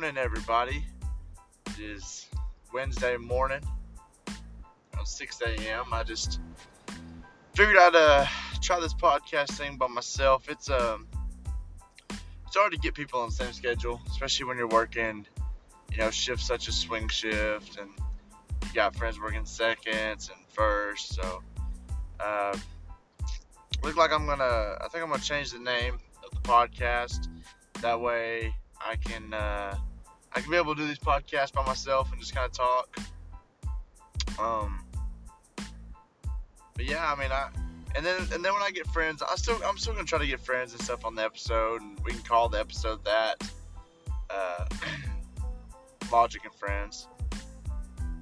morning, everybody. It is Wednesday morning, around 6 a.m. I just figured I'd uh, try this podcast thing by myself. It's um, it's hard to get people on the same schedule, especially when you're working, you know, shifts such as swing shift, and you got friends working seconds and first. So, uh, look like I'm gonna. I think I'm gonna change the name of the podcast. That way, I can uh, I can be able to do these podcasts by myself and just kind of talk. Um, but yeah, I mean, I and then and then when I get friends, I still I'm still gonna try to get friends and stuff on the episode, and we can call the episode that uh, Logic and Friends.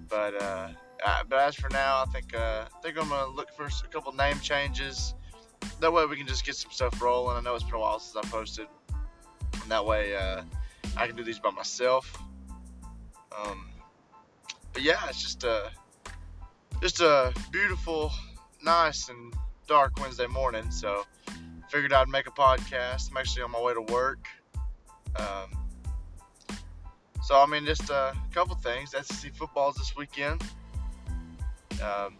But uh, but as for now, I think uh, I think I'm gonna look for a couple name changes. That way we can just get some stuff rolling. I know it's been a while since I posted, and that way uh, I can do these by myself. Um, but yeah, it's just a just a beautiful, nice and dark Wednesday morning. So figured I'd make a podcast. I'm actually on my way to work. Um, so I mean, just a couple things. SEC football's this weekend. Um,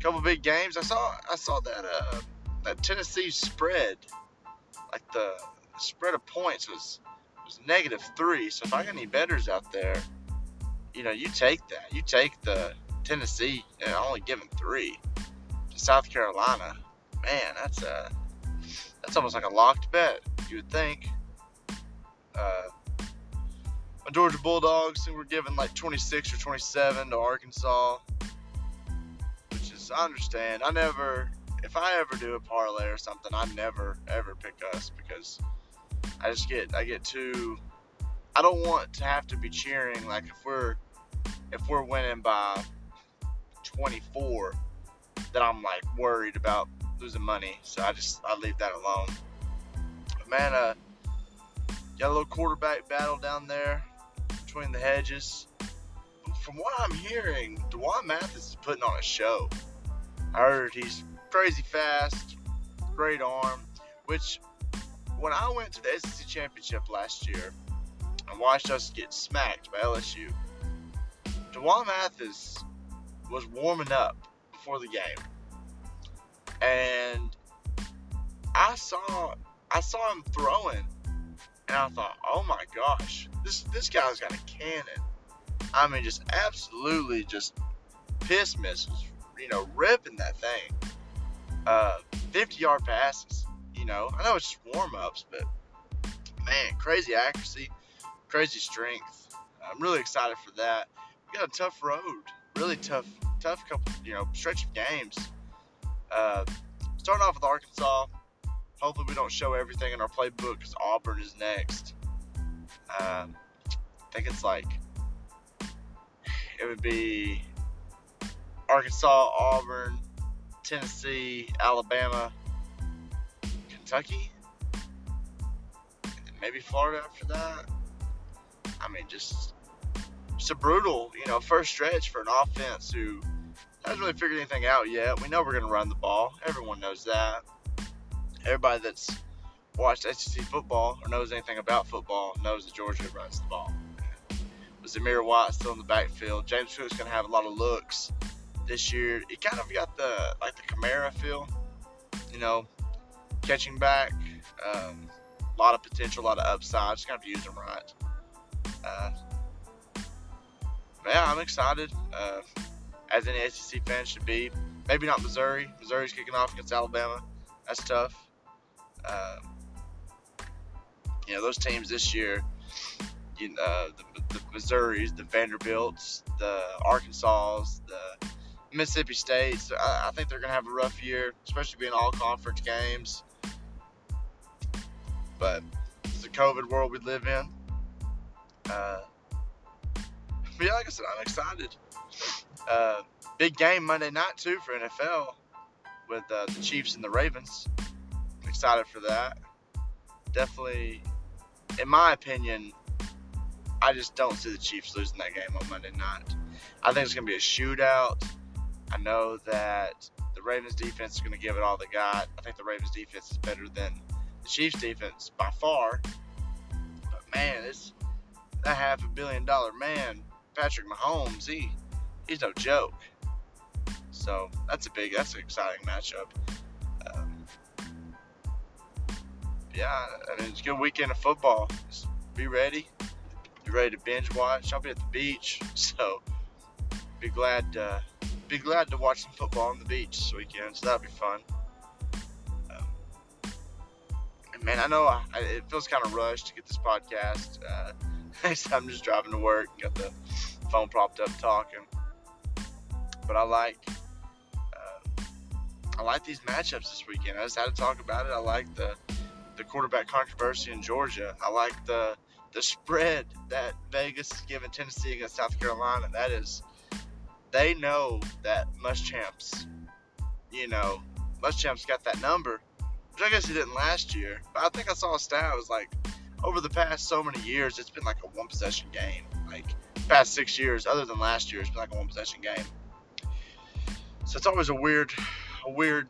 couple big games. I saw I saw that uh, that Tennessee spread, like the spread of points was was negative three. So if I got any betters out there, you know, you take that. You take the Tennessee and only giving three to South Carolina. Man, that's a that's almost like a locked bet. You would think. Uh, my Georgia Bulldogs were given like 26 or 27 to Arkansas, which is I understand. I never, if I ever do a parlay or something, I never ever pick us because I just get I get too. I don't want to have to be cheering like if we're if we're winning by 24, that I'm like worried about losing money. So I just I leave that alone. But man, uh, got a little quarterback battle down there between the hedges. From what I'm hearing, D'Wan Mathis is putting on a show. I heard he's crazy fast, great arm, which when I went to the SEC championship last year and watched us get smacked by LSU, D'Wan Mathis was warming up before the game, and I saw I saw him throwing, and I thought, oh my gosh, this this guy's got a cannon. I mean, just absolutely just piss missiles, you know, ripping that thing. Uh, 50 yard passes. You know, I know it's just warm ups, but man, crazy accuracy, crazy strength. I'm really excited for that. We got a tough road, really tough, tough couple, you know, stretch of games. Uh, starting off with Arkansas. Hopefully, we don't show everything in our playbook because Auburn is next. Uh, I think it's like it would be Arkansas, Auburn, Tennessee, Alabama, Kentucky, maybe Florida after that. I mean, just it's a brutal, you know, first stretch for an offense who hasn't really figured anything out yet. We know we're going to run the ball. Everyone knows that. Everybody that's watched SEC football or knows anything about football knows that Georgia runs the ball. With Zamir White still in the backfield, James Cook's going to have a lot of looks this year. It kind of got the like the Kamara feel, you know, catching back. Um, a lot of potential, a lot of upside. Just got to use them right. Uh, yeah, I'm excited. Uh, as any SEC fan should be. Maybe not Missouri. Missouri's kicking off against Alabama. That's tough. Uh, you know, those teams this year, you know, uh, the, the Missouris, the Vanderbilts, the Arkansas, the Mississippi States. I, I think they're going to have a rough year, especially being all conference games. But it's the COVID world we live in. Uh, but yeah, like I said, I'm excited. Uh, big game Monday night too for NFL with uh, the Chiefs and the Ravens. I'm excited for that. Definitely, in my opinion, I just don't see the Chiefs losing that game on Monday night. I think it's going to be a shootout. I know that the Ravens defense is going to give it all they got. I think the Ravens defense is better than the Chiefs defense by far. But man, it's that half a billion dollar man, Patrick Mahomes, he he's no joke. So that's a big, that's an exciting matchup. Um, yeah, I mean it's a good weekend of football. Just be ready. Be ready to binge watch. I'll be at the beach, so be glad. to be glad to watch some football on the beach this weekend. So that'll be fun. Man, I know I, it feels kind of rushed to get this podcast. Uh, I'm just driving to work, got the phone propped up talking. But I like uh, I like these matchups this weekend. I just had to talk about it. I like the the quarterback controversy in Georgia. I like the the spread that Vegas is giving Tennessee against South Carolina. That is, they know that Muschamps, you know, Muschamps got that number, which I guess he didn't last year. But I think I saw a stat. It was like over the past so many years, it's been like a one possession game. Like past six years, other than last year, it's been like a one possession game. So it's always a weird, a weird,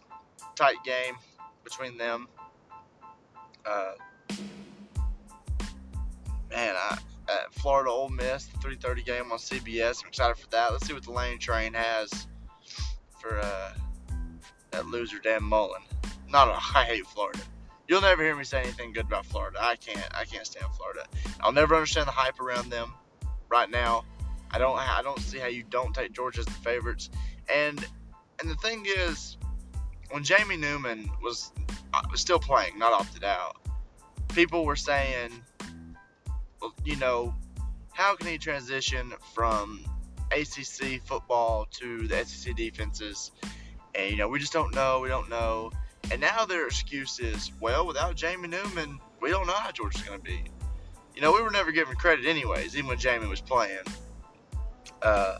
tight game between them. Uh, man, I, at Florida Ole Miss, the 3:30 game on CBS. I'm excited for that. Let's see what the Lane Train has for uh, that loser Dan Mullen. Not a, I hate Florida. You'll never hear me say anything good about Florida. I can't. I can't stand Florida. I'll never understand the hype around them. Right now, I don't. I don't see how you don't take Georgia as the favorites. And and the thing is, when Jamie Newman was, uh, was still playing, not opted out, people were saying, you know, how can he transition from ACC football to the SEC defenses? And you know, we just don't know. We don't know. And now their excuse is, well, without Jamie Newman, we don't know how Georgia's going to be. You know, we were never given credit anyways, even when Jamie was playing. Uh,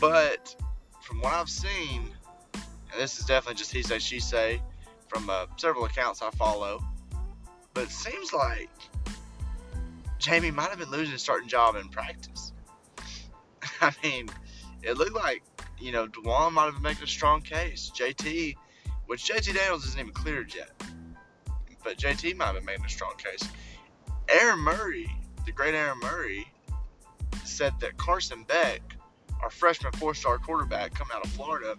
but from what I've seen, and this is definitely just he say, she say from uh, several accounts I follow, but it seems like Jamie might have been losing his starting job in practice. I mean, it looked like, you know, D'Wan might have been making a strong case. JT which JT Daniels isn't even cleared yet. But JT might have making a strong case. Aaron Murray, the great Aaron Murray, said that Carson Beck, our freshman four star quarterback coming out of Florida,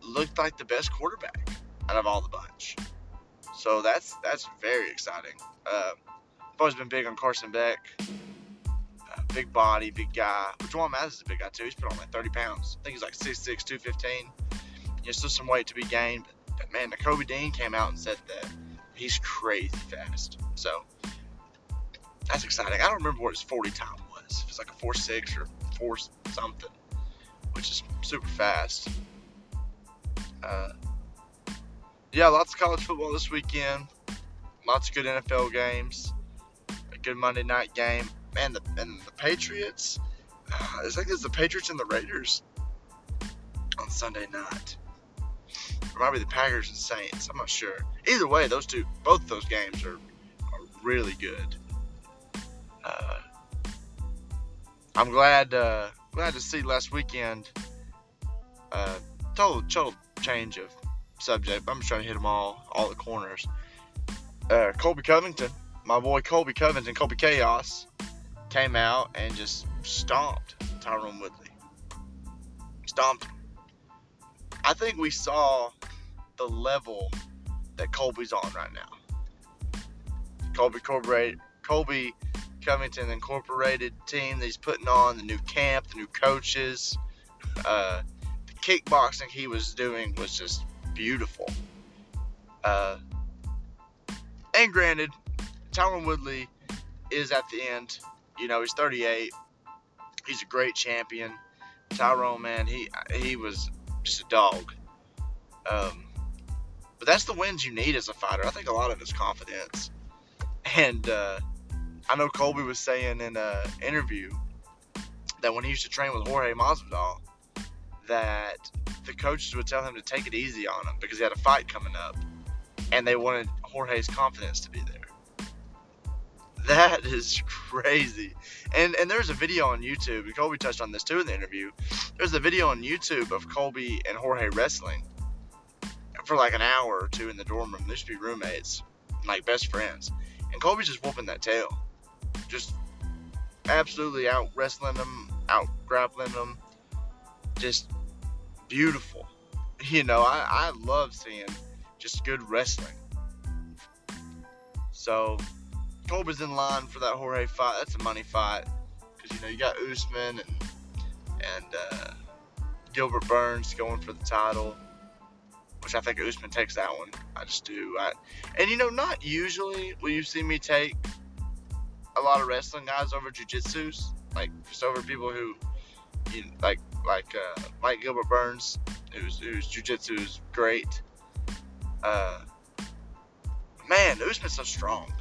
looked like the best quarterback out of all the bunch. So that's that's very exciting. Uh, I've always been big on Carson Beck. Uh, big body, big guy. But Juwan Mathis is a big guy too. He's put on like 30 pounds. I think he's like 6'6", 215 there's still some weight to be gained. But man, Nakobe Dean came out and said that he's crazy fast. So that's exciting. I don't remember what his 40 time was. If it's like a 4.6 or 4 something, which is super fast. Uh, yeah, lots of college football this weekend. Lots of good NFL games. A good Monday night game. Man, the and the Patriots. Uh, it's like it's the Patriots and the Raiders on Sunday night. Or might be the Packers and Saints. I'm not sure. Either way, those two, both those games are, are really good. Uh, I'm glad uh, glad to see last weekend. Uh, total total change of subject. I'm just trying to hit them all all the corners. Uh, Colby Covington, my boy Colby Covington, Colby Chaos, came out and just stomped Tyron Woodley. Stomped. I think we saw the level that Colby's on right now. Colby Incorporated, Colby Covington Incorporated team that he's putting on, the new camp, the new coaches, uh, the kickboxing he was doing was just beautiful. Uh, and granted, Tyron Woodley is at the end. You know, he's 38. He's a great champion. Tyron, man, he he was just a dog. Um, but that's the wins you need as a fighter. I think a lot of it's confidence. And uh, I know Colby was saying in an interview that when he used to train with Jorge Masvidal, that the coaches would tell him to take it easy on him because he had a fight coming up, and they wanted Jorge's confidence to be there. That is crazy. And and there's a video on YouTube, Colby touched on this too in the interview. There's a video on YouTube of Colby and Jorge wrestling for like an hour or two in the dorm room. They to be roommates, like best friends. And Colby's just whooping that tail. just absolutely out wrestling them, out grappling them, just beautiful. You know, I, I love seeing just good wrestling. So, Colby's in line for that Jorge fight. That's a money fight because you know you got Usman and and uh, Gilbert Burns going for the title, which I think Usman takes that one. I just do. I, and you know, not usually will you see me take a lot of wrestling guys over jujitsu's, like just over people who, you know, like like uh, Mike Gilbert Burns, who's whose jujitsu is great. Uh, man, Usman's so strong.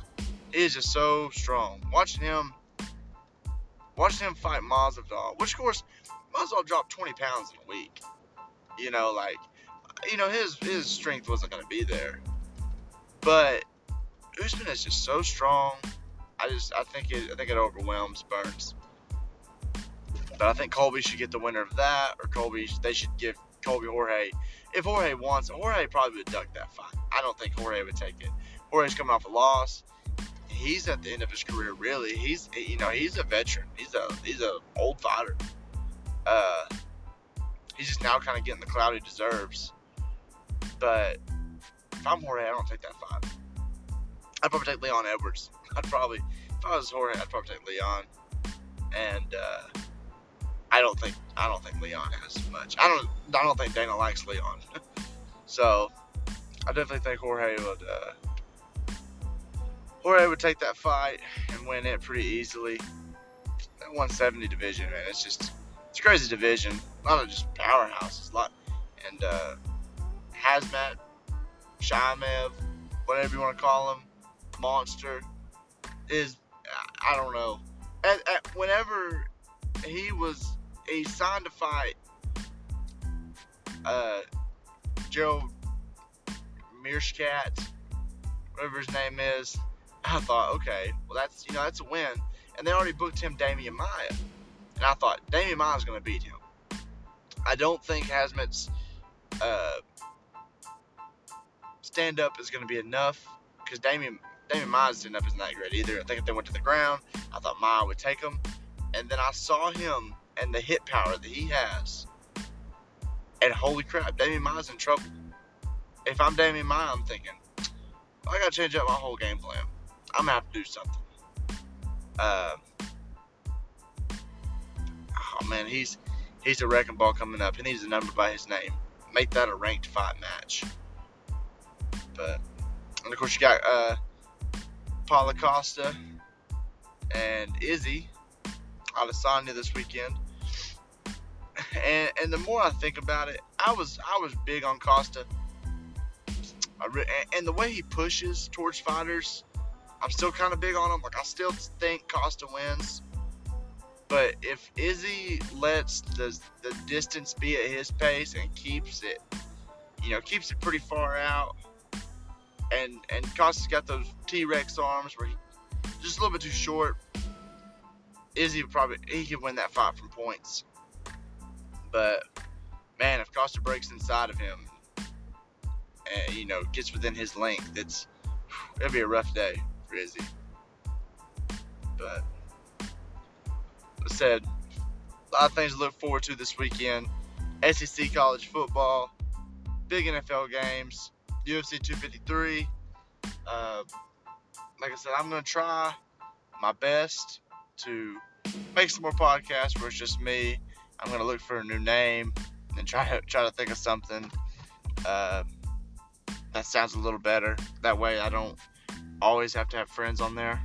Is just so strong. Watching him, watching him fight Masvidal, which of course Masvidal dropped 20 pounds in a week. You know, like, you know his his strength wasn't going to be there, but Usman is just so strong. I just I think it I think it overwhelms Burns. But I think Colby should get the winner of that, or Colby they should give Colby Jorge. If Jorge wants, Jorge probably would duck that fight. I don't think Jorge would take it. Jorge's coming off a loss. He's at the end of his career, really. He's you know he's a veteran. He's a he's a old fighter. Uh, he's just now kind of getting the clout he deserves. But if I'm Jorge, I don't take that fight. I'd probably take Leon Edwards. I'd probably, if I was Jorge, I'd probably take Leon. And uh, I don't think I don't think Leon has much. I don't I don't think Dana likes Leon. so I definitely think Jorge would uh, Jorge would take that fight and win it pretty easily. That 170 division, man, it's just it's a crazy division. A lot of just powerhouses. A lot and uh, Hazmat, Shimev, whatever you want to call him, Monster is I don't know. At, at, whenever he was he signed to fight uh, Joe Meerschaert, whatever his name is, I thought, okay, well that's you know that's a win, and they already booked him Demian Maia, and I thought Demian Maia's going to beat him. I don't think Hazmat's uh, stand up is going to be enough because Demian Demian Maia's stand up isn't that great either. I think if they went to the ground, I thought Maia would take him, and then I saw him and the hit power that he has, and holy crap, Demian Maia's in trouble. If I'm Demian Maia, I'm thinking I got to change up my whole game plan. I'm gonna have to do something. Uh, oh man, he's he's a wrecking ball coming up. He needs a number by his name. Make that a ranked fight match. But and of course you got uh, Paulo Costa and Izzy Adesanya this weekend. And, and the more I think about it, I was I was big on Costa. Re- and the way he pushes towards fighters, I'm still kind of big on him. Like I still think Costa wins. But if Izzy lets the the distance be at his pace and keeps it, you know, keeps it pretty far out, and and Costa's got those T-Rex arms where he just a little bit too short. Izzy probably he could win that fight from points. But man, if Costa breaks inside of him, and you know gets within his length, it's it'll be a rough day Izzy. But I said, a lot of things to look forward to this weekend. SEC college football, big NFL games, UFC 253. Uh, like I said, I'm gonna try my best to make some more podcasts where it's just me. I'm gonna look for a new name and try to try to think of something uh, that sounds a little better. That way, I don't always have to have friends on there.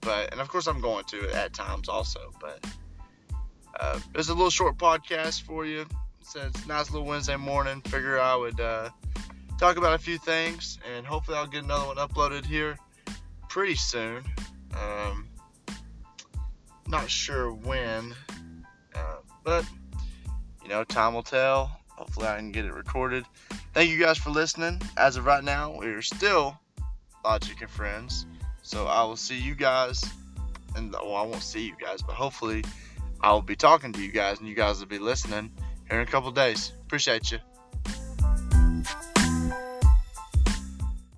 But and of course, I'm going to at times also. But uh, it's a little short podcast for you. It's a nice little Wednesday morning. Figure I would uh, talk about a few things, and hopefully, I'll get another one uploaded here pretty soon. Um, not sure when, uh, but you know, time will tell. Hopefully, I can get it recorded. Thank you guys for listening. As of right now, we are still Logic and Friends. So I will see you guys, and well, I won't see you guys, but hopefully, I will be talking to you guys, and you guys will be listening here in a couple days. Appreciate you.